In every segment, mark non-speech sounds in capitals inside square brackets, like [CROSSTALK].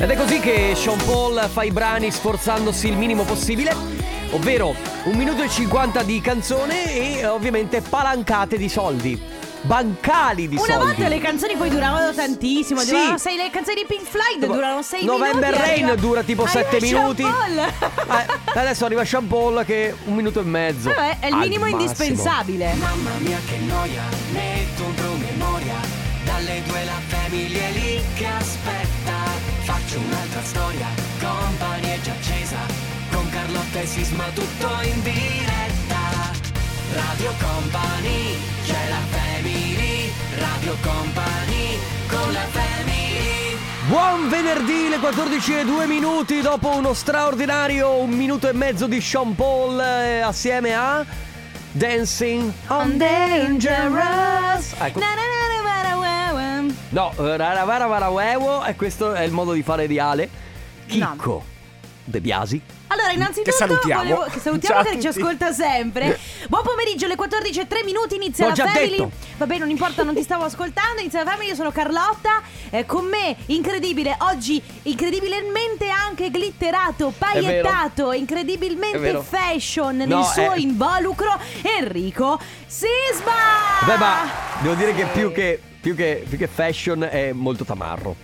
Ed è così che Sean Paul fa i brani sforzandosi il minimo possibile, ovvero un minuto e 50 di canzone e ovviamente palancate di soldi. Bancali di Una soldi. volta le canzoni poi duravano tantissimo. Sì. Duravano sei, le canzoni di Pink Floyd durano 6 minuti. November Rain arriva- dura tipo arriva 7 Sean minuti. Paul. Eh, adesso arriva Sean Paul che un minuto e mezzo. Vabbè, è il minimo massimo. indispensabile. Mamma mia che noia, metto un promemoria Dalle due la famiglia Faccio un'altra storia, company è già accesa Con Carlotta e Sisma tutto in diretta Radio Company, c'è la family Radio Company, con la family Buon venerdì, le 14 e 2 minuti dopo uno straordinario un minuto e mezzo di Sean Paul eh, assieme a Dancing on Dangerous. Ecco. Na, na, na. No, eh, rara vara vara uevo e questo è il modo di fare di Ale. Chicco De Biasi. Allora, innanzitutto Che salutiamo. volevo- che salutiamo che ci ascolta sempre. [LAUGHS] Buon pomeriggio, alle 14 e 3 minuti inizia L'ho la già Family. detto. Vabbè, non importa, non ti stavo ascoltando. Inizia la Family, io sono Carlotta. Eh, con me, incredibile, oggi incredibilmente anche glitterato, paillettato, È incredibilmente fashion nel No, suo è- involucro, Enrico Sisma. Beh, ma devo dire che più che, più che, più che fashion è molto tamarro.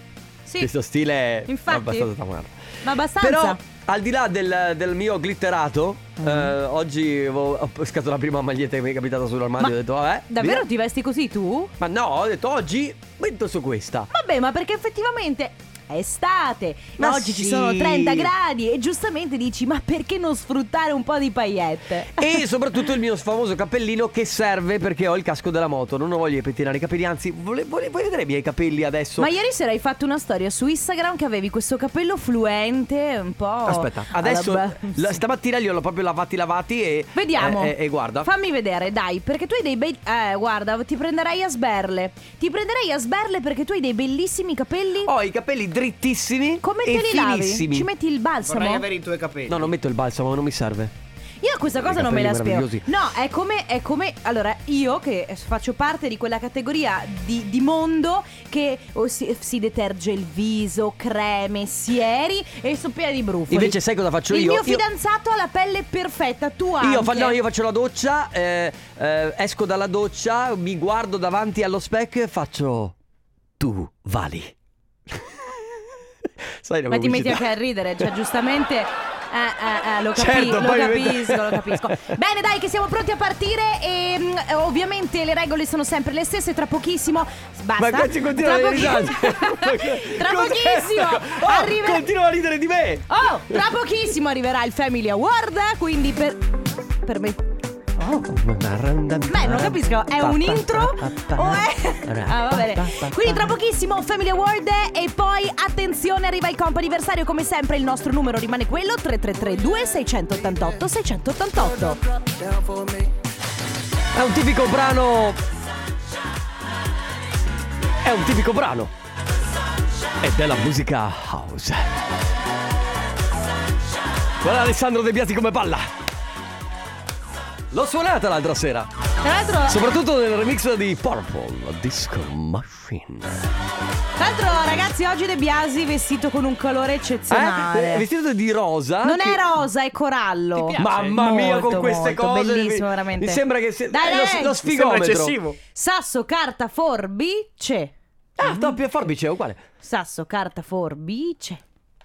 Sì, Questo stile è Infatti. abbastanza tamarro. ma abbastanza. Però, al di là del, del mio glitterato, Mm. eh, oggi avevo- ho pescato la prima maglietta che mi è capitata sull'armadio. Ma ho detto, vabbè. Davvero via. ti vesti così tu? Ma no, ho detto oggi metto su questa. Vabbè, ma perché effettivamente è estate, Ma oggi ci sì. sono 30 gradi e giustamente dici ma perché non sfruttare un po' di paillette? E soprattutto il mio famoso cappellino che serve perché ho il casco della moto. Non ho voglia di pettinare i capelli, anzi, vole- vole- vuoi vedere i miei capelli adesso? Ma ieri sera hai fatto una storia su Instagram che avevi questo capello fluente, un po'... Aspetta, adesso ba- la- stamattina li ho proprio lavati lavati e Vediamo. E, e- e guarda. Fammi vedere, dai, perché tu hai dei bei... Eh, guarda, ti prenderai a sberle. Ti prenderai a sberle perché tu hai dei bellissimi capelli. Ho i capelli drittissimi Come e te li lavi? finissimi. Ci metti il balsamo? Vorrei avere i tuoi capelli. No, non metto il balsamo, non mi serve. Io questa cosa non me la capelli spiego. meravigliosi. No, è come, è come. Allora, io che faccio parte di quella categoria di, di mondo che oh, si, si deterge il viso, creme, sieri e sono piena di brufoli. Invece sai cosa faccio il io? mio Io- fidanzato ha la pelle perfetta, tu anche. Io, fa- no, io faccio la doccia, eh, eh, esco dalla doccia, mi guardo davanti allo specchio e faccio. Tu vali. Sai la Ma ti metti anche a ridere, cioè giustamente. Eh, eh, eh, lo, capi- Certo, lo capisco, lo capisco. Bene, dai, che siamo pronti a partire. E mm, ovviamente le regole sono sempre le stesse. Tra pochissimo. Basta. Ma che continua tra a ridere. [LAUGHS] tra pochissimo Oh, arriva- continua a ridere di me. Oh, tra pochissimo arriverà il Family Award. Quindi per. Per me. Beh, non capisco, è un intro o è... Ah, va bene. Quindi tra pochissimo Family Award e poi attenzione arriva il compo anniversario come sempre il nostro numero rimane quello 3332 688 688. È un tipico brano. È un tipico brano. È della musica house. Guarda Alessandro De Biasi come balla. L'ho suonata l'altra sera. Tra l'altro, Soprattutto nel remix di Purple Disco Machine. tra l'altro ragazzi oggi De Biasi vestito con un colore Eh? eccezionale. È vestito di rosa. Non che- è rosa, è corallo. Ti piace? Mamma mia, Molto, con queste molto, cose. Bellissimo, mi- veramente. Mi sembra che sia. Dai, è lo, dai. lo Sembra sfigometro. eccessivo. Sasso, carta, forbice. Ah, doppia forbice, è uguale. Sasso, carta, forbice.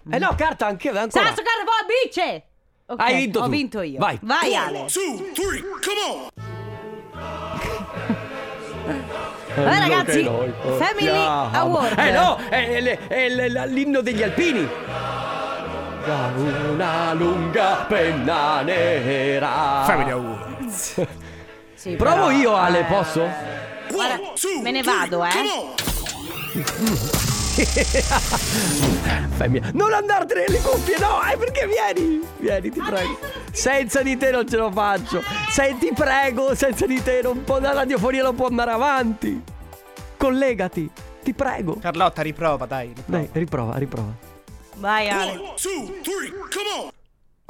Eh no, carta anche ancora. Sasso, carta, forbice. Ok, Hai vinto Ho tu. vinto io. Vai. Vai, Ale. Vabbè, ragazzi, Family Award. Eh no, è, è- è l- l'inno degli alpini. Da Una lunga penna nera. Family Awards. Sì, Provo però, io, Ale, eh, posso? guarda, me ne vado, eh. [LAUGHS] Femmina. Non andartene le cuffie, no, eh, perché vieni, vieni, ti prego. Senza di te non ce lo faccio. Se ti prego, senza di te non può, la radiofonia non può andare avanti. Collegati, ti prego. Carlotta, riprova, dai. riprova. Dai, riprova, riprova. Vai, Ale.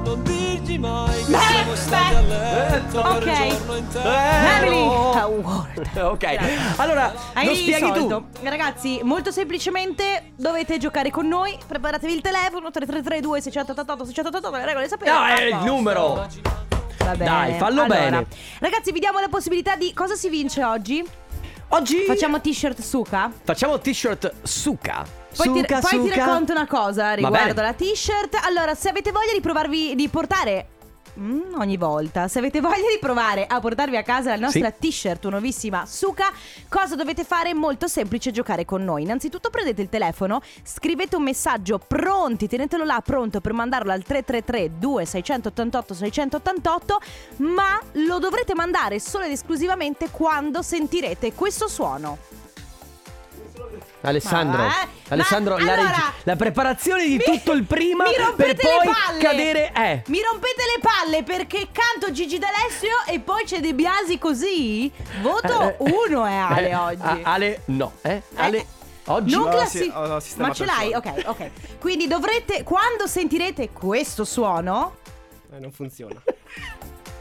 Non dirgi mai che Beh, siamo stati a letto per ok. un giorno intero. Family no. Award. [LAUGHS] Ok, allora Hai lo spieghi risolto. tu. Ragazzi, molto semplicemente dovete giocare con noi. Preparatevi il telefono 3332 688 688, le regole sapete. No, è il Ah, numero. Va bene. Dai, fallo Allora, bene. Ragazzi, vi diamo la possibilità di cosa si vince oggi? Oggi Facciamo t-shirt suca? facciamo t-shirt suca. Poi, ti, suca, poi ti suca. racconto una cosa Va riguardo bene. la t-shirt. Allora, se avete voglia di provarvi di portare Mm, ogni volta. Se avete voglia di provare a portarvi a casa la nostra t-shirt nuovissima Suka, cosa dovete fare? Molto semplice giocare con noi. Innanzitutto prendete il telefono, scrivete un messaggio pronti, tenetelo là pronto per mandarlo al 333 2688 688, ma lo dovrete mandare solo ed esclusivamente quando sentirete questo suono. Alessandro, Eh? Alessandro, Ma la, allora- reg- la preparazione di Mi- tutto il prima mi per poi cadere eh. Mi rompete le palle perché canto Gigi D'Alessio e poi c'è De Biasi così? Voto Eh, uno è Ale eh, oggi. a- Ale no, eh? Eh, Ale oggi Non classi- si- ho sistemato Ma ce l'hai? Ok, ok. Quindi dovrete quando sentirete questo suono Eh, non funziona.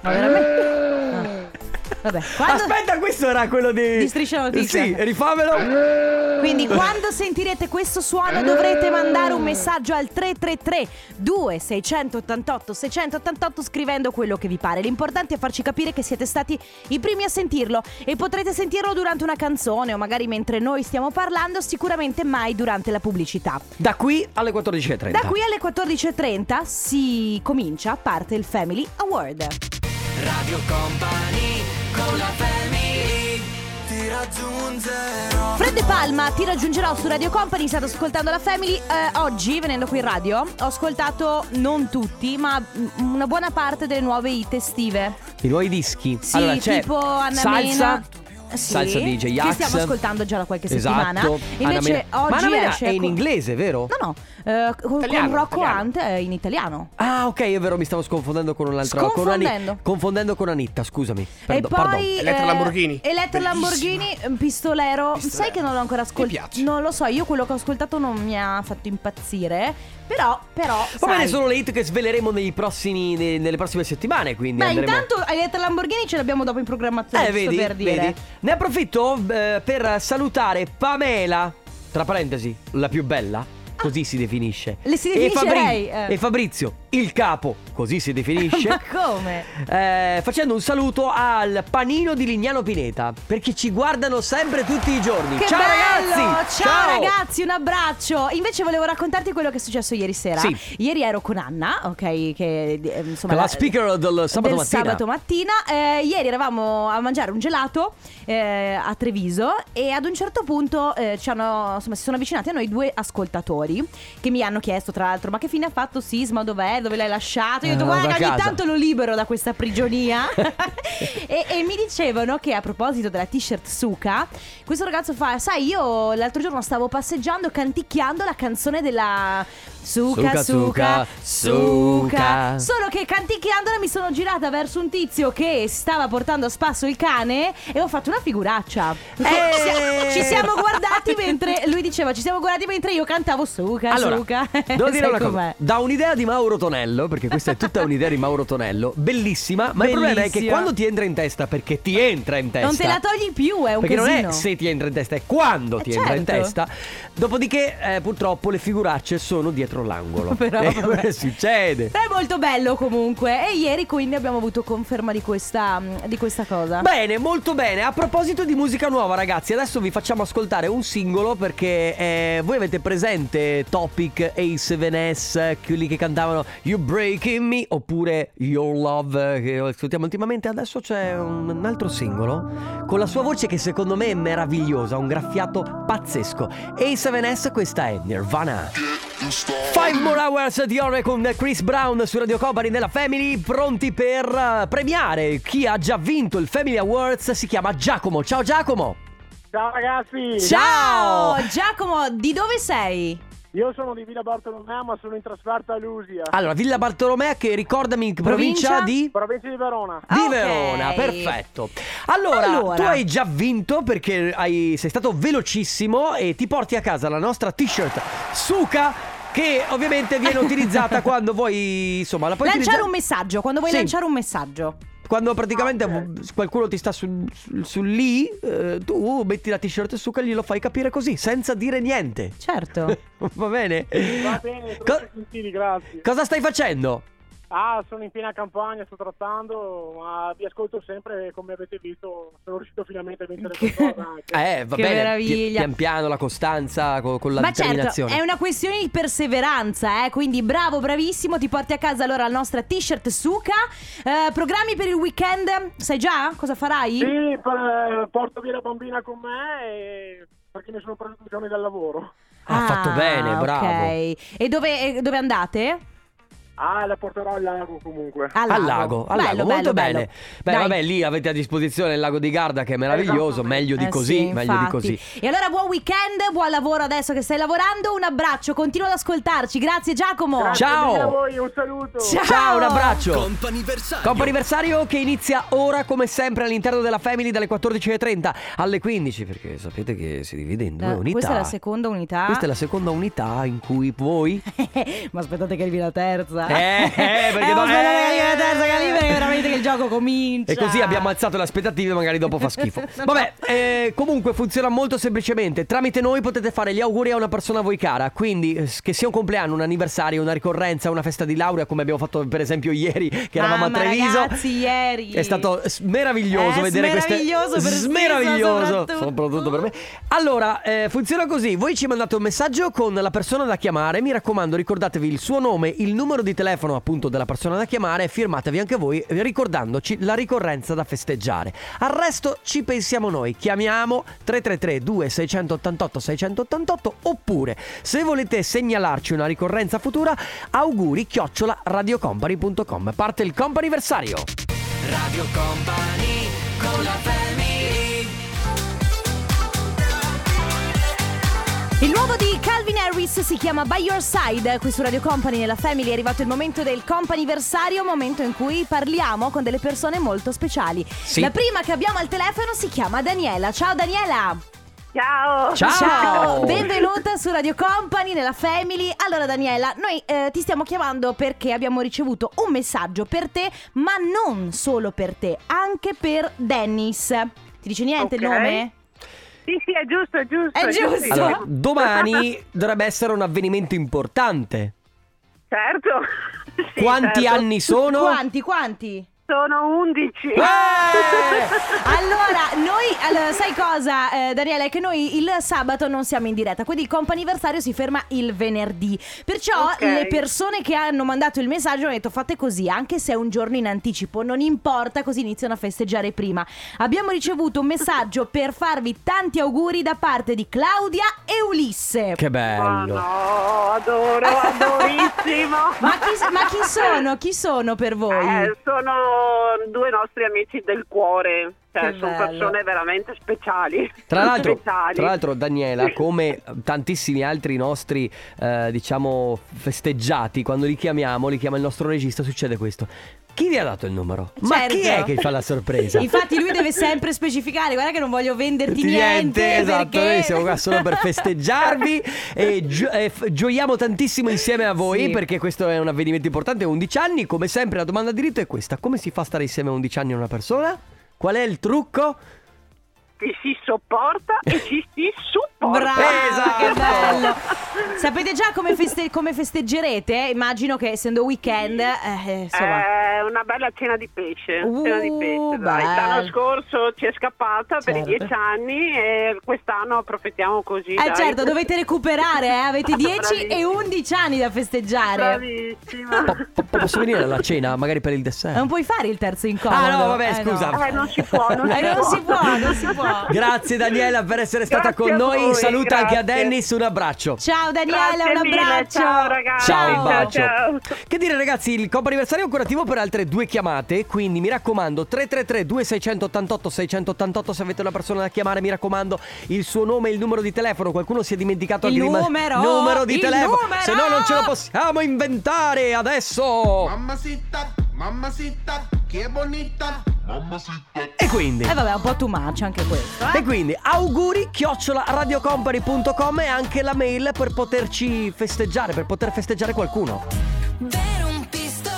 Ma veramente? Vabbè, quando Aspetta, questo era quello di Di Striscia Notizia. Sì, rifamelo. Quindi quando sentirete questo suono dovrete mandare un messaggio al 333 2688 688 scrivendo quello che vi pare. L'importante è farci capire che siete stati i primi a sentirlo e potrete sentirlo durante una canzone o magari mentre noi stiamo parlando, sicuramente mai durante la pubblicità. Da qui alle 14:30. Da qui alle 14.30 si comincia, parte il Family Award. Radio Company Fred De Palma ti raggiungerò su Radio Company, state ascoltando la Family. Eh, oggi, venendo qui in radio, ho ascoltato non tutti, ma una buona parte delle nuove hit estive. I nuovi dischi. Sì, allora c'è tipo Anna Salsa. Mena. Eh, Sì, Salsa di J. Che stiamo ascoltando già da qualche settimana. Esatto. Invece Anna oggi Anna Mena esce è in con- inglese, vero? No, no, eh, con, Italiano, con Rocco italiano. Hunt è in italiano. Ah, ok, è vero, mi stavo sconfondendo con un altro. Con confondendo con Anitta, scusami. Perdo- e poi pardon. Elettra Lamborghini. Elettra Bellissima. Lamborghini, eh, pistolero. Pistolero. Sai che non l'ho ancora ascoltato. Mi piace. Non lo so, io quello che ho ascoltato non mi ha fatto impazzire. Però, però. Va bene, sono le hit che sveleremo nei prossimi, ne- nelle prossime settimane, quindi Beh, andremo... intanto Elettra Lamborghini ce l'abbiamo dopo in programmazione. Eh, vedi, per dire. vedi. Ne approfitto eh, per salutare Pamela, tra parentesi, la più bella. Così si definisce. Le si E, definisce lei, eh. e Fabrizio, il capo, così si definisce. [LAUGHS] Ma come? Eh, facendo un saluto al panino di Lignano Pineta perché ci guardano sempre tutti i giorni. Che Ciao bello! ragazzi! Ciao, ragazzi, un abbraccio. Invece volevo raccontarti quello che è successo ieri sera. Sì. Ieri ero con Anna, ok, che eh, insomma La speaker del sabato del mattina. sabato mattina. Eh, ieri eravamo a mangiare un gelato eh, a Treviso e ad un certo punto eh, ci hanno, insomma, si sono avvicinati a noi due ascoltatori che mi hanno chiesto tra l'altro ma che fine ha fatto Sisma, dov'è, dove l'hai lasciato? Io ho detto Eh, guarda da ogni casa." tanto lo libero da questa prigionia [LAUGHS] e, e mi dicevano che a proposito della t-shirt Suka questo ragazzo fa sai io l'altro giorno stavo passeggiando canticchiando la canzone della Suka Suka, Suka Suka, Suka Suka. Solo che canticchiandola mi sono girata verso un tizio che stava portando a spasso il cane e ho fatto una figuraccia. Eh. Ci sia- Ci siamo guardati mentre lui diceva ci siamo guardati mentre io cantavo Suka Allora, Suka. devo [LAUGHS] dire una cosa. Da un'idea di Mauro Tonello, perché questa è tutta un'idea di Mauro Tonello, bellissima. Ma il problema è che Bellissima. quando ti entra in testa, perché ti entra in testa. Non te la togli più, è un Perché non casino. è se ti entra in testa, è quando Eh, ti entra in certo. testa. Dopodiché, eh, purtroppo, le figuracce sono dietro l'angolo. [LAUGHS] Però, e come succede? È molto bello comunque e ieri quindi abbiamo avuto conferma di questa, di questa cosa. Bene, molto bene. A proposito di musica nuova, ragazzi, adesso vi facciamo ascoltare un singolo perché eh, voi avete presente Topic A7S, quelli che cantavano You Breaking Me oppure Your Love eh, che ascoltiamo ultimamente. Adesso c'è un, un altro singolo con la sua voce che secondo me è meravigliosa, un graffiato pazzesco. A7S, questa è Nirvana. Five more hours di ore con Chris Brown su Radio Company nella Family, pronti per eh, premiare chi ha già vinto il Family Awards. Si chiama Giacomo. Ciao Giacomo! Ciao ragazzi, Ciao! Giacomo, di dove sei? Io sono di Villa Bartolomeo ma sono in trasferta a Lusia, Allora, Villa Bartolomea, che ricordami, provincia, Provincia? di. provincia di Verona. Di Ok. Verona, perfetto. Allora, Allora. tu hai già vinto perché hai- sei stato velocissimo e ti porti a casa la nostra t-shirt Suka che ovviamente viene [LAUGHS] utilizzata quando vuoi, insomma, la puoi Lanciare utilizzare- un messaggio, quando vuoi Sì. lanciare un messaggio. Quando praticamente qualcuno ti sta sul, sul- sul lì, eh, tu metti la t-shirt su e glielo fai capire così, senza dire niente. Certo. [LAUGHS] Va bene? Va bene, Co- gentili, grazie. cosa stai facendo? Ah, sono in piena campagna, sto trattando, ma vi ascolto sempre, come avete visto, sono riuscito finalmente a vincere qualcosa anche. [LAUGHS] Eh, va Che bene. meraviglia. Pian piano, la costanza, co- con, la Ma certo, determinazione. è una questione di perseveranza, eh? quindi bravo, bravissimo, ti porti a casa allora la nostra t-shirt Suka. Eh, programmi per il weekend? Sai già cosa farai? Sì, per- porto via la bambina con me e- perché mi sono preso due giorni dal lavoro. Ha fatto bene, bravo. Ah, Ok. E dove, e dove andate? Ah, la porterò al lago comunque. Al Al lago, al Bello, lago, molto bello, bene. bello. Beh, Dai. vabbè, lì avete a disposizione il lago di Garda che è meraviglioso, Esatto. meglio di Eh così, sì, meglio di infatti. così. E allora buon weekend, buon lavoro adesso che stai lavorando. Un abbraccio, continua ad ascoltarci. Grazie Giacomo. Grazie Ciao. a voi, un saluto. Ciao. Ciao, un abbraccio. Comp'anniversario. Comp'anniversario che inizia ora come sempre all'interno della Family dalle 14.30 alle 15 perché sapete che si divide in due Eh, unità. Questa è la seconda unità. Questa è la seconda unità in cui voi [LAUGHS] Ma aspettate che arrivi la terza. Eh, eh, perché eh, aspettate che arrivi la eh. terza, che arrivi perché veramente che il gioco comincia. E così abbiamo alzato le aspettative, magari dopo fa schifo. [LAUGHS] Vabbè, eh, comunque funziona molto semplicemente. Tramite noi potete fare gli auguri a una persona a voi cara. Quindi, eh, che sia un compleanno, un anniversario, una ricorrenza, una festa di laurea, come abbiamo fatto per esempio ieri, che eravamo Mamma, a Treviso. ragazzi, ieri. È stato meraviglioso Eh, vedere queste. smeraviglioso per Stefano, Smeraviglioso, soprattutto. soprattutto per me. Allora, eh, funziona così: voi ci mandate un messaggio con la persona da chiamare. Mi raccomando, ricordatevi il suo nome, il numero di telefono appunto della persona da chiamare e firmatevi anche voi ricordandoci la ricorrenza da festeggiare. Al resto ci pensiamo noi. Chiamiamo 333 2688 688 oppure se volete segnalarci una ricorrenza futura, auguri chiocciola radiocompany.com. Parte il comp'anniversario. Radio Company con la family Il nuovo di Calvin Harris si chiama By Your Side. Qui su Radio Company nella Family è arrivato il momento del comp'anniversario, momento in cui parliamo con delle persone molto speciali. Sì. La prima che abbiamo al telefono si chiama Daniela. Ciao Daniela! Ciao. Ciao! benvenuta su Radio Company nella Family. Allora Daniela, noi eh, ti stiamo chiamando perché abbiamo ricevuto un messaggio per te, ma non solo per te, anche per Dennis. Ti dice niente Ok. il nome? Sì, sì, è giusto, è giusto. È giusto. Allora, domani [LAUGHS] dovrebbe essere un avvenimento importante. Certo. [LAUGHS] Sì, Quanti certo. anni sono? Quanti, quanti? Sono 11. Eh! [LAUGHS] Allora, noi, allora, sai cosa, eh, Daniela? È che noi il sabato non siamo in diretta, quindi il comp'anniversario si ferma il venerdì. Perciò Ok. le persone che hanno mandato il messaggio hanno detto fate così, anche se è un giorno in anticipo, non importa, così iniziano a festeggiare prima. Abbiamo ricevuto un messaggio [LAUGHS] per farvi tanti auguri da parte di Claudia e Ulisse. Che Ma bello. no, adoro, [LAUGHS] adorissimo. Ma chi, ma chi sono? Chi sono per voi? Eh, sono due nostri amici del cuore. Cioè, Che sono bello. persone veramente speciali. Tra [LAUGHS] l'altro, Speciali. tra l'altro, Daniela, [LAUGHS] come tantissimi altri nostri, eh, diciamo, festeggiati, quando li chiamiamo, li chiama il nostro regista, succede questo. Chi vi ha dato il numero? Ma chi Certo. è che fa la sorpresa? Infatti lui deve sempre specificare, guarda che non voglio venderti niente, esatto, perché... noi siamo qua solo per festeggiarvi e, gio- e f- gioiamo tantissimo insieme a voi Sì. perché questo è un avvenimento importante, 11 anni, come sempre la domanda di diritto è questa, come si fa a stare insieme a 11 anni a una persona? Qual è il trucco? Ci si sopporta e ci si supporta. Brava, Esatto. che bello. Sapete già come, feste- come festeggerete? Immagino che essendo weekend, eh, insomma... Eh, una bella cena di pesce. Uh, cena di pesce, dai. L'anno scorso ci è scappata per i Certo. dieci anni e quest'anno approfittiamo così. Eh dai. certo, dovete recuperare, eh? avete [LAUGHS] 10 Bravissima. e 11 anni da festeggiare. Bravissima. Po- po- posso venire alla cena, magari per il dessert? Non puoi fare il terzo incomodo. Ah, no, vabbè, Eh, scusa. no. Eh, non si può, non, Eh, non si può, non si può. [LAUGHS] Grazie Daniela per essere stata Grazie con noi. voi, Saluta anche a grazie. Dennis, un abbraccio. Ciao Daniela, Grazie un mille, abbraccio. ciao, ragazzi. Ciao, un bacio. ciao. Che dire ragazzi, il compo anniversario è ancora attivo per altre due chiamate, quindi mi raccomando 333 2688 688 se avete una persona da chiamare, mi raccomando il suo nome e il numero di telefono, qualcuno si è dimenticato Il anche di ma- numero, numero di il telefono, numero. se no non ce lo possiamo inventare adesso. Mamacita, mamacita, qué bonita. E quindi... Eh vabbè, un po' too much anche questo, E eh? quindi auguri chiocciola radiocompany.com e anche la mail per poterci festeggiare, per poter festeggiare qualcuno. Vero un pistolero,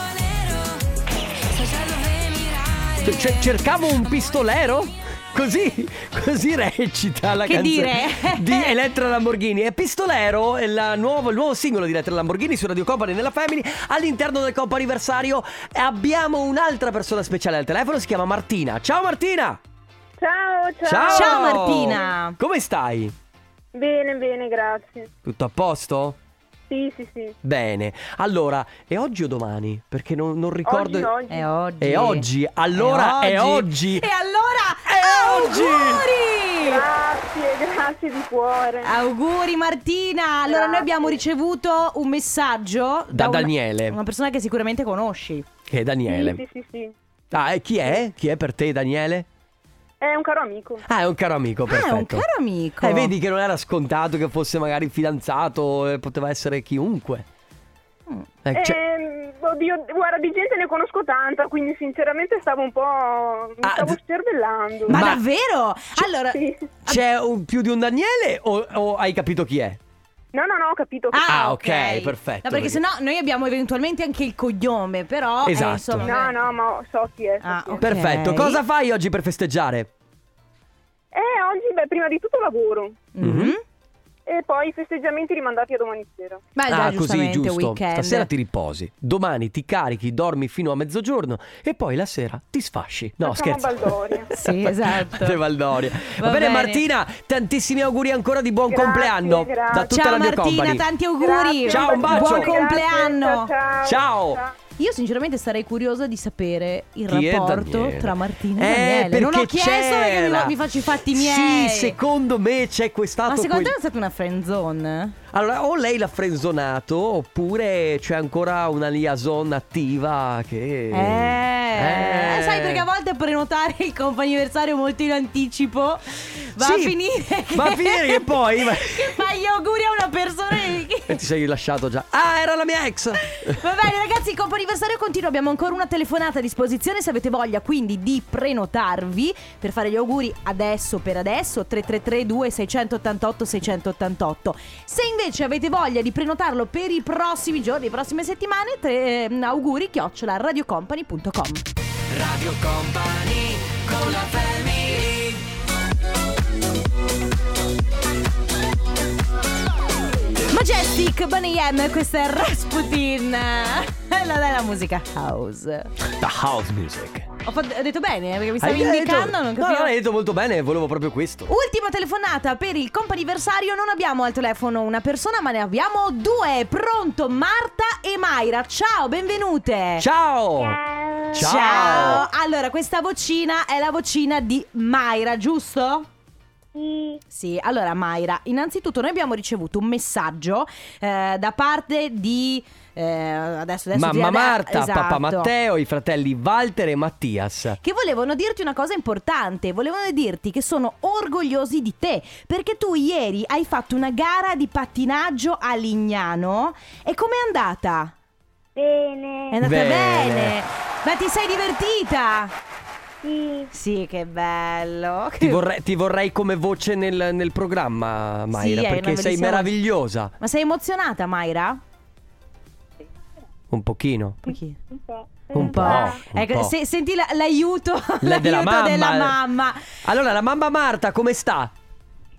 cioè, cercavo un pistolero? Così, così recita la Che canzone dire? di Elettra Lamborghini. E Pistolero è la nuova- il nuovo singolo di Elettra Lamborghini su Radio Company nella Family. All'interno del Coppa Anniversario abbiamo un'altra persona speciale al telefono, si chiama Martina. Ciao Martina! Ciao, ciao. Ciao! Ciao, Martina. Come stai? Bene, bene, grazie. Tutto a posto? Sì, sì, sì. Bene. Allora, è oggi o domani? Perché non, non ricordo. Oggi, oggi. È oggi. È oggi. Allora è oggi. E allora È oggi. auguri! Grazie, grazie di cuore. Auguri Martina! Allora noi abbiamo ricevuto un messaggio Da una- Daniele. Una persona che sicuramente conosci. Che è Daniele. Sì, sì, sì, sì. Ah, e chi è? Chi è per te, Daniele? È un caro amico. Ah, è un caro amico, Ah, perfetto. è un caro amico. Eh, vedi che non era scontato che fosse magari fidanzato, eh, poteva essere chiunque. Mm. Eh, cioè- Ehm, oddio, guarda, di gente ne conosco tanta, quindi sinceramente stavo un po'... mi Ah, stavo d- cervellando. Ma, Ma- davvero? Allora, Sì. c'è un- più di un Daniele o, o hai capito chi è? No, no, no, ho capito. Ah, Ah, ok, perfetto, No, perché perché- sennò noi abbiamo eventualmente anche il cognome, però. eh, Esatto. insomma, No, no, ma so chi è. so Ah, chi è. Perfetto. Cosa fai oggi per festeggiare? Eh, oggi, beh, prima di tutto lavoro. Mhm. E poi i festeggiamenti rimandati a domani sera. Ma ah, così giusto. weekend. Stasera ti riposi. Domani ti carichi, dormi fino a mezzogiorno e poi la sera ti sfasci. No, Facciamo scherzo. Baldoria. [LAUGHS] Sì, esatto. Va, Va bene, bene. Martina, tantissimi auguri ancora di buon Grazie, compleanno grazie. da tutta Ciao la mia Martina, company. tanti auguri. Grazie, Ciao, un bacio. Buon Grazie, compleanno. ciao, Ciao. Io sinceramente sarei curiosa di sapere il Chi è rapporto Daniele? tra Martina e Eh, Daniele. Non ho perché chiesto perché mi, c'era. faccio i fatti miei. Sì, secondo me c'è questato Ma secondo quel- te è stata una friend zone? Allora, o lei l'ha frenzonato oppure c'è ancora una liaison attiva che... Eh, Eh. sai perché a volte prenotare il comp'anniversario molto in anticipo va Sì, a finire che va a finire che poi- [LAUGHS] che fai gli auguri a una persona e- ti sei lasciato già. Ah, era la mia ex! [LAUGHS] Va bene ragazzi, il comp'anniversario continua, abbiamo ancora una telefonata a disposizione se avete voglia quindi di prenotarvi per fare gli auguri adesso per adesso 333 2688 688. Se invece avete voglia di prenotarlo per i prossimi giorni, le prossime settimane, tre, ehm, auguri chiocciola radiocompany.com. Radio Company con la family Majestic, Bunny M, questa è Rasputin. La, la, la musica house. The house music. Ho, fatto- ho detto bene, perché mi stavi Hai indicando, detto- non No, capivo. no, hai detto molto bene, volevo proprio questo. Ultima telefonata per il comp'anniversario. Non abbiamo al telefono una persona, ma ne abbiamo due. Pronto, Marta e Mayra. Ciao, benvenute. Ciao! Ciao. Allora, questa vocina è la vocina di Mayra, giusto? Sì. Sì, allora Mayra, innanzitutto noi abbiamo ricevuto un messaggio eh, da parte di... eh, adesso, adesso Mamma ade- Marta, esatto. papà Matteo, i fratelli Walter e Mattias. Che volevano dirti una cosa importante, volevano dirti che sono orgogliosi di te, perché tu ieri hai fatto una gara di pattinaggio a Lignano e com'è andata? Bene. È andata Bene. bene. Ma ti sei divertita? Sì. Sì, che bello. Ti vorrei, ti vorrei come voce nel, nel programma, Mayra, hai una perché sei bellissima meravigliosa. Ma sei emozionata, Mayra? Un pochino. Un po'. Un po'. Un ecco, po'. se- senti la- l'aiuto, La [LAUGHS] della l'aiuto mamma. della mamma. Allora, la mamma Marta come sta?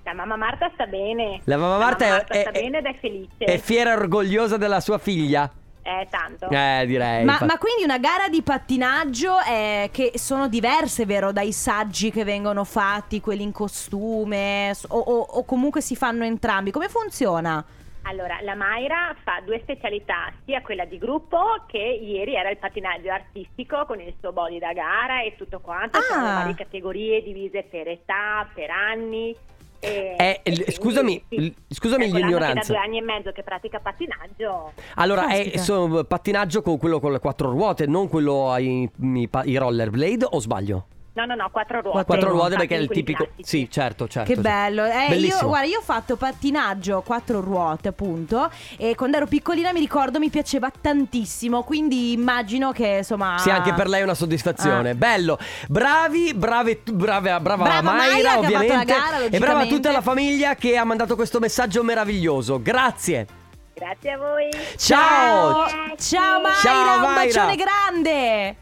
La mamma Marta sta bene. La mamma Marta, mamma è- Marta è, sta è- bene ed è felice. è fiera e orgogliosa della sua figlia? Eh, tanto. Eh, direi. Ma, ma quindi una gara di pattinaggio eh, che sono diverse, vero, dai saggi che vengono fatti, quelli in costume, o, o- o comunque si fanno entrambi? Come funziona? Allora, la Mayra fa due specialità, sia quella di gruppo che ieri era il pattinaggio artistico con il suo body da gara e tutto quanto, Ah. sono varie categorie divise per età, per anni. E, Eh, e l- quindi, scusami, sì, l- scusami è quell'anno l'ignoranza. che da due anni e mezzo che pratica pattinaggio. Allora, è Caspita. sono pattinaggio con quello con le quattro ruote, non quello ai i pa- i rollerblade, o sbaglio? No, no, no, quattro ruote. Quattro ruote perché è il tipico. classici. Sì, certo, certo. Che sì. bello, eh, io, Bellissimo. guarda, io ho fatto pattinaggio quattro ruote, appunto. E quando ero piccolina mi ricordo mi piaceva tantissimo. Quindi immagino che insomma. Sì, anche per lei è una soddisfazione. Ah. Bello. Bravi, brave, brava, brava, Brava Mayra, Mayra ovviamente. gara, e brava tutta la famiglia che ha mandato questo messaggio meraviglioso. Grazie. Grazie a voi. Ciao. Ciao Mayra, Ciao, un bacione grande.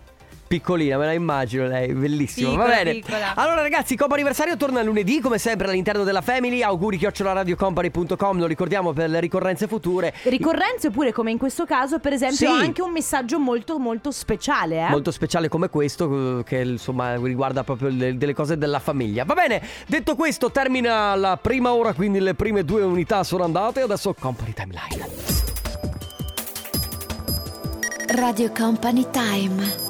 Piccolina, me la immagino lei, bellissimo. Va Piccola, bene. piccola. Allora, ragazzi, Copa Anniversario torna lunedì, come sempre, all'interno della Family. Auguri chioccioladradiocompany.com, lo ricordiamo per le ricorrenze future. Ricorrenze oppure come in questo caso, per esempio, Sì. anche un messaggio molto molto speciale, eh. Molto speciale come questo, eh, che insomma riguarda proprio le- delle cose della famiglia. Va bene, detto questo, termina la prima ora, quindi le prime due unità sono andate. Adesso Company Timeline. Radio Company Time.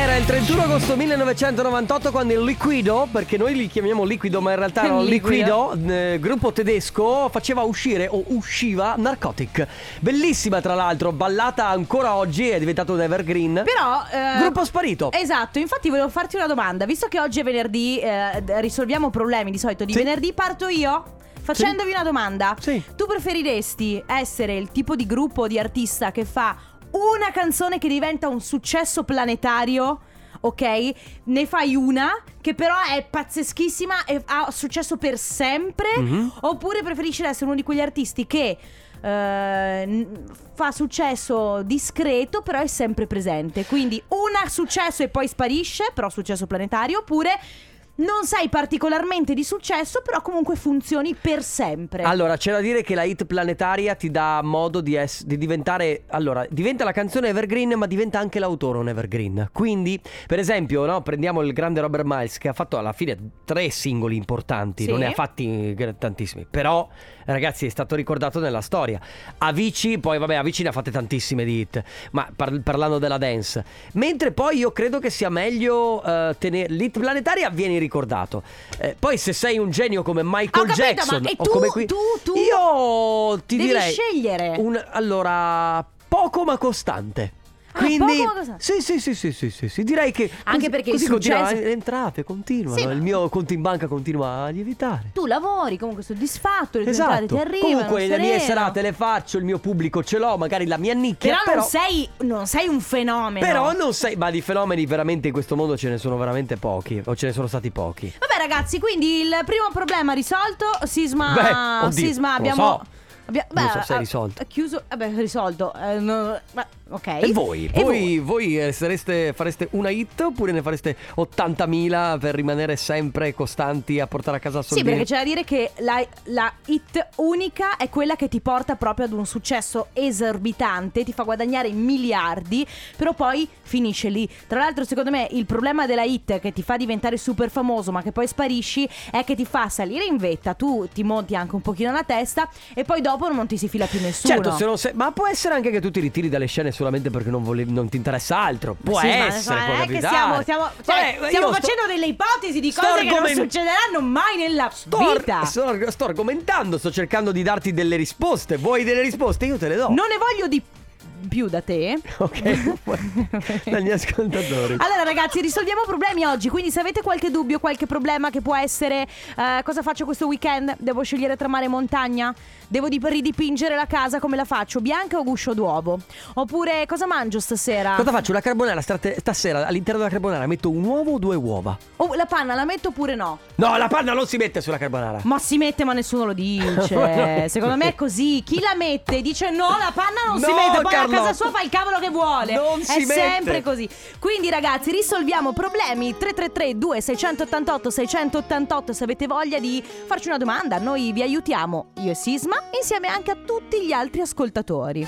Era il 31 agosto 1998 quando il Liquido, perché noi li chiamiamo Liquido ma in realtà erano Liquido. Liquido, eh, gruppo tedesco, faceva uscire o usciva Narcotic. Bellissima tra l'altro, ballata ancora oggi, è diventato un evergreen. Però eh, Gruppo sparito. Esatto, infatti volevo farti una domanda, visto che oggi è venerdì, eh, risolviamo problemi di solito di Sì. venerdì, parto io. Facendovi una domanda, Sì. tu preferiresti essere il tipo di gruppo di artista che fa una canzone che diventa un successo planetario? Ok, ne fai una che però è pazzeschissima e ha successo per sempre? Mhm. Oppure preferisci essere uno di quegli artisti che eh, fa successo discreto, però è sempre presente? Quindi una successo e poi sparisce, però successo planetario, oppure non sei particolarmente di successo, però comunque funzioni per sempre. Allora, c'è da dire che la hit planetaria ti dà modo di, ess- di diventare. Allora, diventa la canzone evergreen, ma diventa anche l'autore un evergreen. Quindi, per esempio, no, prendiamo il grande Robert Miles, che ha fatto alla fine tre singoli importanti, Sì. non ne ha fatti tantissimi. Però, ragazzi, è stato ricordato nella storia. Avicii, poi, vabbè, Avicii ne ha fatte tantissime di hit, ma par- parlando della dance. Mentre poi io credo che sia meglio eh, tenere. L'hit planetaria vieni ricordato. Eh, poi, se sei un genio come Michael Ho capito, Jackson ma e o tu- come qui. tu- tu- Io ti Devi direi. scegliere. Un, allora, poco ma costante. Ah, Quindi, sì, sì, sì, sì, sì, sì, sì, direi che Anche così- perché così continua, successo- le entrate continuano, Sì, ma- il mio conto in banca continua a lievitare. Tu lavori comunque soddisfatto, le tue Esatto. entrate ti arrivano. Comunque le mie serate le faccio, il mio pubblico ce l'ho, magari la mia nicchia, Però, però non, sei, non sei un fenomeno. però non sei, ma di fenomeni veramente in questo mondo ce ne sono veramente pochi, o ce ne sono stati pochi. Vabbè ragazzi, quindi il primo problema risolto, Sisma, Beh, oddio, Sisma abbiamo... so. Abbia- Non so se è ha- risolto. ha chiuso, vabbè, risolto. eh, no, ma- ok. E voi? E voi, voi eh, sareste- fareste una hit oppure ne fareste 80.000 per rimanere sempre costanti a portare a casa Sì, soldini? perché c'è da dire che la, la hit unica è quella che ti porta proprio ad un successo esorbitante, ti fa guadagnare miliardi, però poi finisce lì. Tra l'altro, secondo me, il problema della hit che ti fa diventare super famoso, ma che poi sparisci, è che ti fa salire in vetta, tu ti monti anche un pochino la testa e poi dopo non ti si fila più nessuno. Certo, se non sei- ma può essere anche che tu ti ritiri dalle scene solamente perché non, volevi- non ti interessa altro. Può Sì, essere, ma può capitare. stiamo, stiamo, cioè, Vabbè, stiamo io sto- facendo delle ipotesi di cose che non succederanno mai nella Sto, vita. sto- sto argomentando, sto cercando di darti delle risposte. Vuoi delle risposte? Io te le do. Non ne voglio di più da te. [LAUGHS] Ok, [LAUGHS] dagli ascoltatori. Allora ragazzi risolviamo problemi oggi Quindi se avete qualche dubbio, qualche problema che può essere eh, Cosa faccio questo weekend? Devo scegliere tra mare e montagna? Devo di- ridipingere la casa come la faccio? Bianca o guscio d'uovo? Oppure cosa mangio stasera? Cosa faccio? La carbonara state- stasera all'interno della carbonara metto un uovo o due uova? Oh, la panna la metto oppure no? No, la panna non si mette sulla carbonara. Ma si mette ma nessuno lo [LAUGHS] dice Secondo me è così Chi la mette dice no la panna non si mette Poi a casa sua fa il cavolo che vuole. Non È si mette. sempre così. Quindi ragazzi risolviamo problemi. 333 2688 688 Se avete voglia di farci una domanda. Noi vi aiutiamo Io e Sisma Insieme anche a tutti gli altri ascoltatori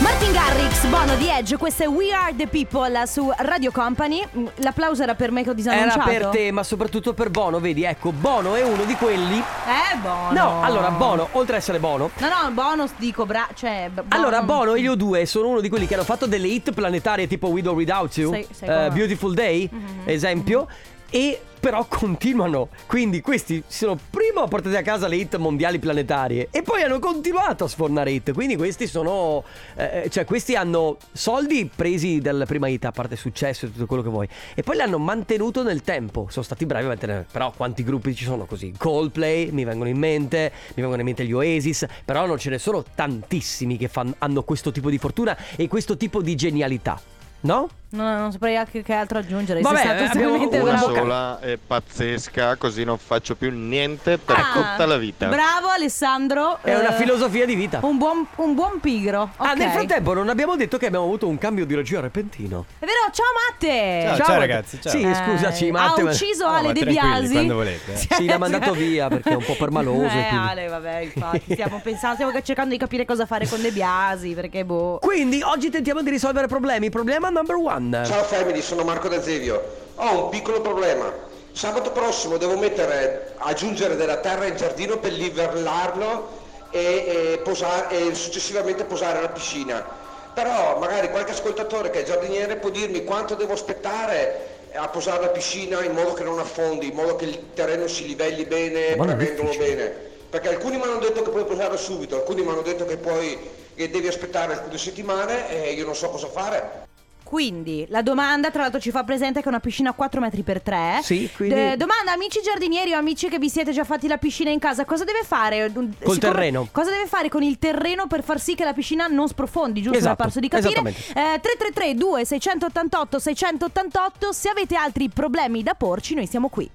Martin Garrix, Bono di Edge, questo è We Are The People su Radio Company Mm, L'applauso era per me che ho Era disannunciato per te, ma soprattutto per Bono, vedi, ecco, Bono è uno di quelli. Eh, Bono No, allora Bono, oltre ad essere Bono, No, no, bonus dico, bra- cioè b- Allora, bono- Bono e io due sono uno di quelli che hanno fatto delle hit planetarie tipo With or Without You, sai eh, come- Beautiful Day, Mhm. esempio, e però continuano. Quindi questi sono prima primo portate a casa le hit mondiali planetarie e poi hanno continuato a sfornare hit. Quindi questi sono. eh, cioè, questi hanno soldi presi dalla prima hit, a parte successo e tutto quello che vuoi. E poi l'hanno mantenuto nel tempo. Sono stati bravi a mantenere. Però quanti gruppi ci sono così? Coldplay mi vengono in mente, mi vengono in mente gli Oasis. Però non ce ne sono tantissimi che fan- hanno questo tipo di fortuna e questo tipo di genialità. No? No, non saprei anche che altro aggiungere. Vabbè, Sei stato abbiamo estremamente una Una bravo. sola è pazzesca, così non faccio più niente per Ah, tutta la vita. Bravo Alessandro. È una Eh, filosofia di vita. Un buon, un buon pigro. Ah, Ok. nel frattempo non abbiamo detto che abbiamo avuto un cambio di regia repentino. È vero, ciao Matte. Ciao, ciao, ragazzi, ciao. Sì, Eh, scusaci, Matte. Ha ma- ucciso No, Ale ma De Biasi. quando volete, eh. [LAUGHS] Sì, l'ha mandato via perché è un po' [LAUGHS] permaloso. e Eh, quindi- Ale, vabbè, infatti. Stiamo pensando, stiamo cercando di capire cosa fare con De Biasi. Perché, boh. Quindi oggi tentiamo di risolvere problemi. Problema number one. Ciao family, sono Marco Da Zevio. Ho un piccolo problema. Sabato prossimo devo mettere, aggiungere della terra in giardino per livellarlo e, e posa- e successivamente posare la piscina. Però magari qualche ascoltatore che è giardiniere può dirmi quanto devo aspettare a posare la piscina in modo che non affondi, in modo che il terreno si livelli bene, difficile. bene. Perché alcuni mi hanno detto che puoi posare subito, alcuni mi hanno detto che poi che devi aspettare alcune settimane e io non so cosa fare. Quindi, la domanda, tra l'altro, ci fa presente che è una piscina a 4 metri per 3. Sì, quindi- domanda, amici giardinieri o amici che vi siete già fatti la piscina in casa, cosa deve fare? Col terreno. Cosa deve fare con il terreno per far sì che la piscina non sprofondi, giusto? Esatto, Mi è parso di capire. esattamente. Eh, 333 2688 688 se avete altri problemi da porci, noi siamo qui.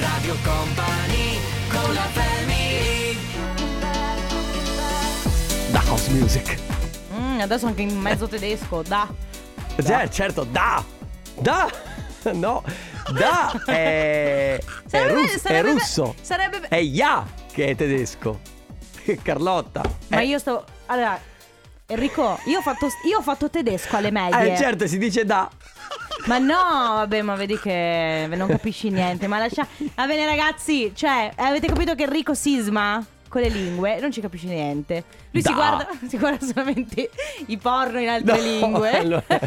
Radio Company con la family Da House Music. Mm, adesso anche in mezzo tedesco, da. Cioè, certo, da. Da. [LAUGHS] No. Da è, è, Sarebbe- è sarebbe- russo. sarebbe- È Ya che è tedesco. [LAUGHS] Carlotta. Ma Eh, io sto. Allora, Enrico, io ho fatto, io ho fatto tedesco alle medie. Eh, certo, si dice da. Ma no, vabbè, ma vedi che non capisci niente. Ma lascia. Va bene, ragazzi. Cioè, avete capito che Enrico sisma con le lingue? Non ci capisce niente. Lui si Da. guarda, [LAUGHS] si guarda solamente i porno in altre No, lingue. allora- [LAUGHS]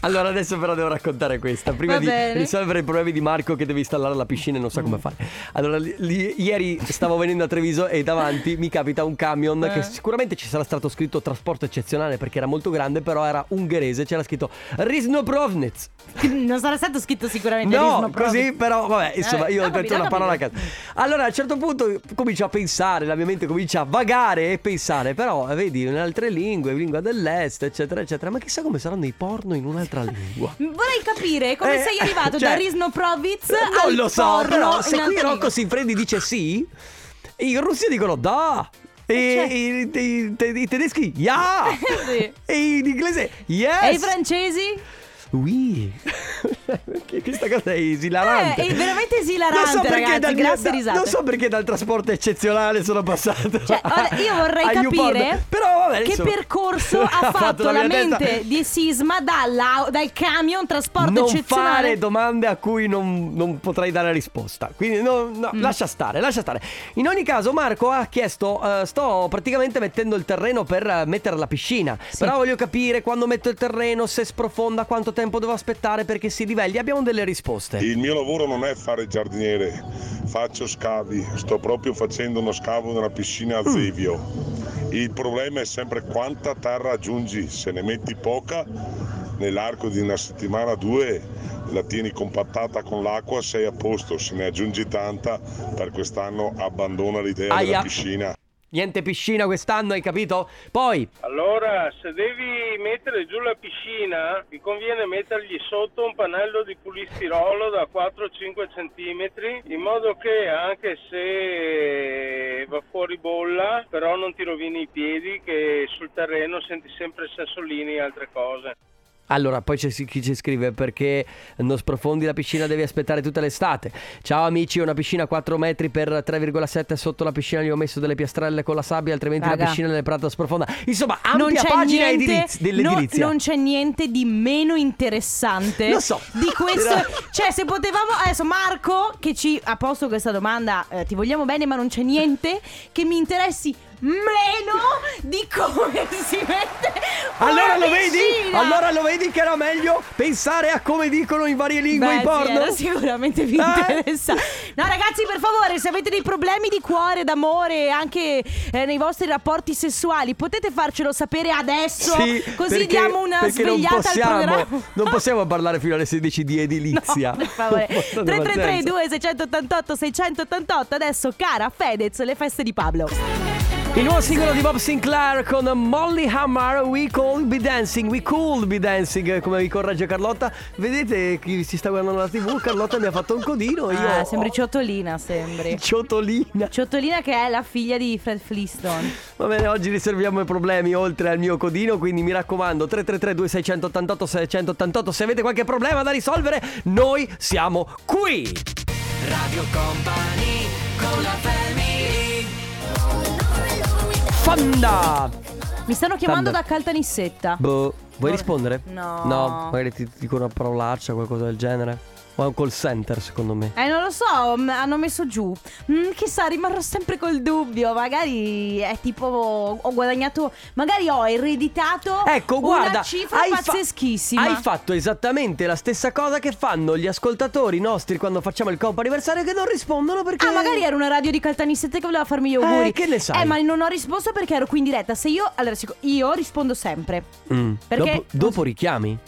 Allora adesso però devo raccontare questa. Prima Va di bene. Risolvere i problemi di Marco che deve installare la piscina e non sa come fare. Allora li- li- ieri stavo venendo a Treviso e davanti mi capita un camion Eh. Che sicuramente ci sarà stato scritto trasporto eccezionale Perché era molto grande però era ungherese C'era scritto Risnoprovnitz non sarà stato scritto sicuramente No, Risno Pro- così però vabbè insomma Eh, io ho ho detto capito, ho una parola a caso Allora a un certo punto comincio a pensare La mia mente comincia a vagare e pensare Però eh, vedi in altre lingue, lingua dell'est eccetera eccetera Ma chissà come saranno i porno in un'altra lingua [LAUGHS] Vorrei capire come Eh, sei arrivato cioè, da Risno Provitz Non al lo so, però se in qui Rocco lingue. Siffredi dice sì, i russi dicono da. E cioè- i, i- i- i tedeschi ya. [LAUGHS] Sì. E in inglese yes. E i francesi? Oui. Perché questa cosa è esilarante. Eh, è veramente esilarante, perché ragazzi, dal mio- da-. Non so perché dal trasporto eccezionale sono passato. Cioè, ora, [LAUGHS] io vorrei a capire Però vabbè, che insomma. percorso [LAUGHS] ha fatto, la, mia testa. mente di Sisma dalla- dal camion trasporto non eccezionale. fare domande a cui non, non potrei dare risposta. Quindi no, no, Mm. lascia stare, lascia stare. In ogni caso, Marco ha chiesto: eh, sto praticamente mettendo il terreno per eh, mettere la piscina. Però voglio capire quando metto il terreno, se sprofonda, quanto tempo devo aspettare perché si livelli. Abbiamo delle risposte. Il mio lavoro non è fare il giardiniere, faccio scavi, sto proprio facendo uno scavo nella piscina a Zevio. Il problema è sempre quanta terra aggiungi, se ne metti poca, nell'arco di una settimana o due la tieni compattata con l'acqua, sei a posto, se ne aggiungi tanta, per quest'anno abbandona l'idea Aia. della piscina. Niente piscina quest'anno, hai capito? Poi, Allora, se devi mettere giù la piscina, ti conviene mettergli sotto un pannello di pulistirolo da 4-5 cm, in modo che anche se va fuori bolla, però non ti rovini i piedi, che sul terreno senti sempre sassolini e altre cose. Allora, poi c'è chi ci scrive perché non sprofondi la piscina devi aspettare tutta l'estate. Ciao amici, una piscina 4 metri per 3,7 sotto la piscina gli ho messo delle piastrelle con la sabbia, altrimenti Raga. la piscina nel prato sprofonda. Insomma, non ampia c'è pagina niente, ediliz- no- dell'edilizia. non c'è niente di meno interessante Lo so. di [LAUGHS] questo. Cioè, se potevamo. Adesso, Marco, che ci ha posto questa domanda, eh, ti vogliamo bene, ma non c'è niente che mi interessi meno di come [LAUGHS] si mette Allora lo vedi? Allora lo vedi che era meglio pensare a come dicono in varie lingue Beh, i sì, porno? era sicuramente vi [LAUGHS] Eh? interessa. No, ragazzi, per favore, se avete dei problemi di cuore, d'amore, anche eh, nei vostri rapporti sessuali, potete farcelo sapere adesso. Sì, così perché- diamo una svegliata possiamo, al programma. Non possiamo parlare fino alle 16 di edilizia. [LAUGHS] Per favore. Non ha 333 senso. 2688 688 Adesso cara Fedez Le feste di Pablo Il nuovo singolo di Bob Sinclair con Molly Hammer We Could Be Dancing We Could Be Dancing Come vi corregge Carlotta. Vedete chi si sta guardando la tv Carlotta mi ha fatto un codino Io ah, Sembri Ciotolina Sembri. Ciotolina. Ciotolina che è la figlia di Fred Flintstone. Va bene oggi riserviamo i problemi Oltre al mio codino Quindi mi raccomando 333 2688 688 Se avete qualche problema da risolvere Noi siamo qui. Radio Company con la family Fanda Mi stanno chiamando Thunder. da Caltanissetta Boh Vuoi rispondere? No. No Magari ti dico una parolaccia Qualcosa del genere O è un call center secondo me Eh non lo so m- Hanno messo giù Mm, Chissà rimarrò sempre col dubbio Magari è tipo Ho guadagnato Magari ho ereditato Ecco, guarda, Una cifra hai fa- pazzeschissima Hai fatto esattamente la stessa cosa che fanno gli ascoltatori nostri quando facciamo il compo anniversario che non rispondono perché Ah, magari era una radio di Caltanissette che voleva farmi gli auguri. Eh, che ne sai? Eh, ma non ho risposto perché ero qui in diretta. Se io. Allora, io rispondo sempre. Mm. Perché- dopo, dopo richiami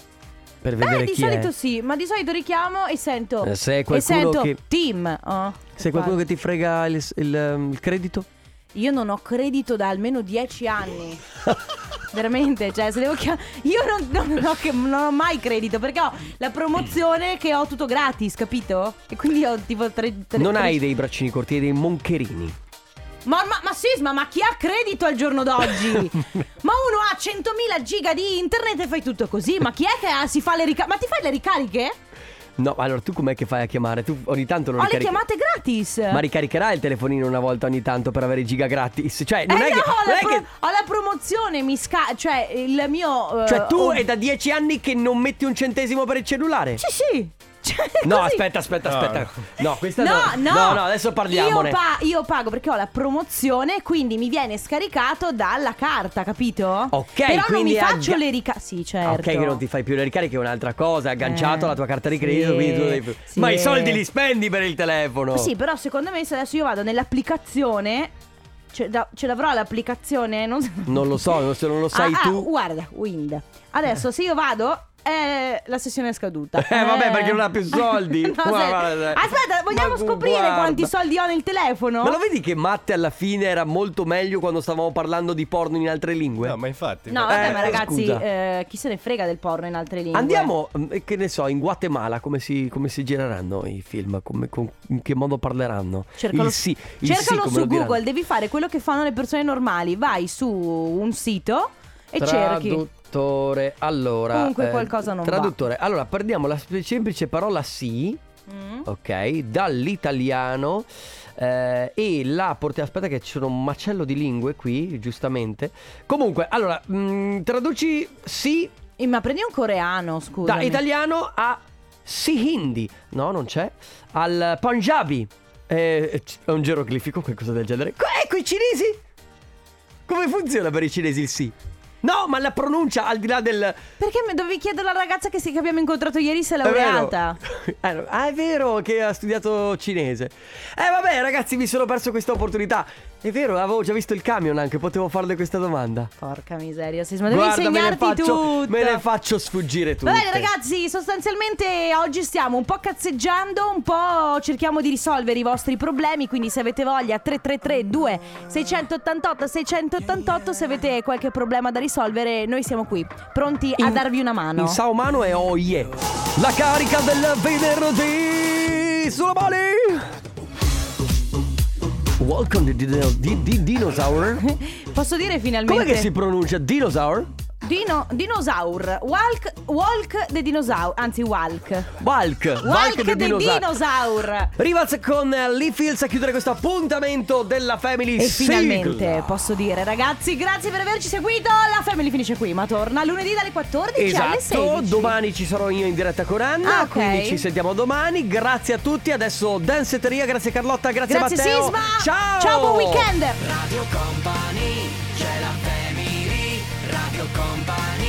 per vedere eh, di chi solito è. sì, ma di solito richiamo e sento. Eh, se è e qualcuno sento che- team. Oh, Sei qualcuno che ti frega il, il, um, il credito? Io non ho credito da almeno dieci anni. [LAUGHS] Veramente, cioè, se devo chiamare. Io non, non ho, che- non ho mai credito perché ho la promozione che ho tutto gratis, capito? E quindi ho tipo tre. tre- non tre- hai dei braccini corti, hai dei moncherini. Ma, ma, ma Sisma, ma chi ha credito al giorno d'oggi? [LAUGHS] ma uno ha 100.000 giga di internet e fai tutto così? Ma chi è che ha- si fa le ricariche? Ma ti fai le ricariche? No, allora tu com'è che fai a chiamare? Tu ogni tanto lo Ho le ricarichi. chiamate gratis. Ma ricaricherai il telefonino una volta ogni tanto per avere i giga gratis. Cioè, non eh è no, che. ho, non la è pro- che- ho la promozione, mi sca... Cioè, il mio... eh, Cioè, tu oh- è da dieci anni che non metti un centesimo per il cellulare? Sì, sì. Cioè, No, così. aspetta, aspetta, aspetta. No, questa No, no. no, no, adesso parliamone. Io, pa- io pago perché ho la promozione, quindi mi viene scaricato dalla carta, capito? Ok, Però non mi faccio agga- le ricariche. Sì, Ah, certo. Ok, che non ti fai più le ricariche è un'altra cosa, è agganciato Eh, alla tua carta di sì, credito, quindi tu devi... sì. Ma i soldi li spendi per il telefono. Sì, però secondo me se adesso io vado nell'applicazione. Ce, da- ce l'avrò l'applicazione? Non, so- Non lo so, se non lo sai Ah, ah, tu. guarda, Wind. Adesso se io vado. Eh, la sessione è scaduta. Eh, vabbè, perché non ha più soldi. [LAUGHS] No, Ma se- guarda. Aspetta, vogliamo Ma scoprire guarda. quanti soldi ho nel telefono? Ma lo vedi che Matte alla fine era molto meglio quando stavamo parlando di porno in altre lingue? No, ma infatti. No, vabbè, Eh, ma ragazzi, eh, chi se ne frega del porno in altre lingue? Andiamo, mm, che ne so, in Guatemala come si, come si gireranno i film? Come- con- in che modo parleranno? Cercalo, il sì, il cercalo sì, come su? Google, devi fare quello che fanno le persone normali. Vai su un sito e cerchi. Traduttore, allora. Comunque qualcosa non va. Traduttore, allora prendiamo la semplice parola sì, Mm. ok, dall'italiano. eh, e la porti. Aspetta, che ci sono un macello di lingue qui, giustamente. Comunque, allora, mm, traduci sì Eh, Ma prendi un coreano, scusa. da italiano a sì hindi. No, non c'è. Al punjabi. Eh, è un geroglifico, qualcosa del genere. Co- Ecco i cinesi! Come funziona per i cinesi il sì? No, ma la pronuncia al di là del. Perché mi dovevi chiedere alla ragazza che, si- che abbiamo incontrato ieri se è È laureata? No, ah, è vero che ha studiato cinese. Eh, vabbè, ragazzi, mi sono perso questa opportunità. È vero, avevo già visto il camion anche, potevo farle questa domanda. Porca miseria, Sisma, devi Guarda, me insegnarti faccio, tutto. me ne faccio sfuggire tutte. Va bene ragazzi, sostanzialmente oggi stiamo un po' cazzeggiando, un po' cerchiamo di risolvere i vostri problemi, quindi se avete voglia 333 2 688 688 se avete qualche problema da risolvere noi siamo qui, pronti a In- darvi una mano. In Saumano è Oye. La carica del venerdì sulla Bali. Welcome to di Dinosaur. [LAUGHS] Posso dire finalmente Come che si pronuncia? Dinosaur? Dino, dinosaur. Walk, walk the dinosaur. Anzi, walk. Walk, Walk the the dinosaur. dinosaur. Rivaz con eh, Lee Fields a chiudere questo appuntamento della Family E Sigla. finalmente posso dire, ragazzi, grazie per averci seguito. La Family finisce qui, ma torna lunedì dalle 14 alle Esatto, 16. domani ci sarò io in diretta con Anna, Ah, ok. quindi ci sentiamo domani. Grazie a tutti, adesso Danceteria, grazie Carlotta, grazie, Grazie Matteo. Sisma. Ciao! Ciao, buon weekend. Radio Company Come by